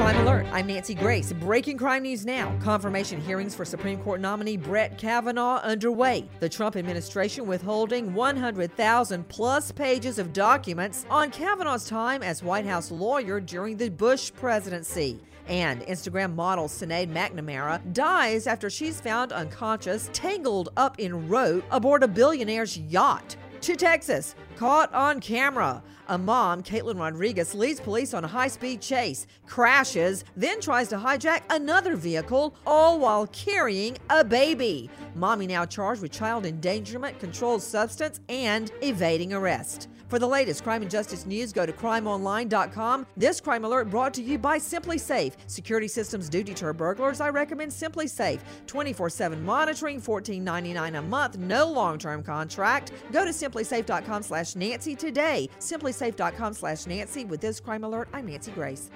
Crime Alert. I'm Nancy Grace. Breaking crime news now. Confirmation hearings for Supreme Court nominee Brett Kavanaugh underway. The Trump administration withholding 100,000 plus pages of documents on Kavanaugh's time as White House lawyer during the Bush presidency. And Instagram model Sinead McNamara dies after she's found unconscious, tangled up in rope aboard a billionaire's yacht. To Texas, caught on camera. A mom, Caitlin Rodriguez, leads police on a high speed chase, crashes, then tries to hijack another vehicle, all while carrying a baby. Mommy now charged with child endangerment, controlled substance, and evading arrest. For the latest crime and justice news, go to crimeonline.com. This crime alert brought to you by SimpliSafe. Security systems do deter burglars. I recommend SimpliSafe. 24/7 monitoring, $14.99 a month, no long-term contract. Go to simplisafe.com/nancy today. Simplisafe.com/nancy. With this crime alert, I'm Nancy Grace.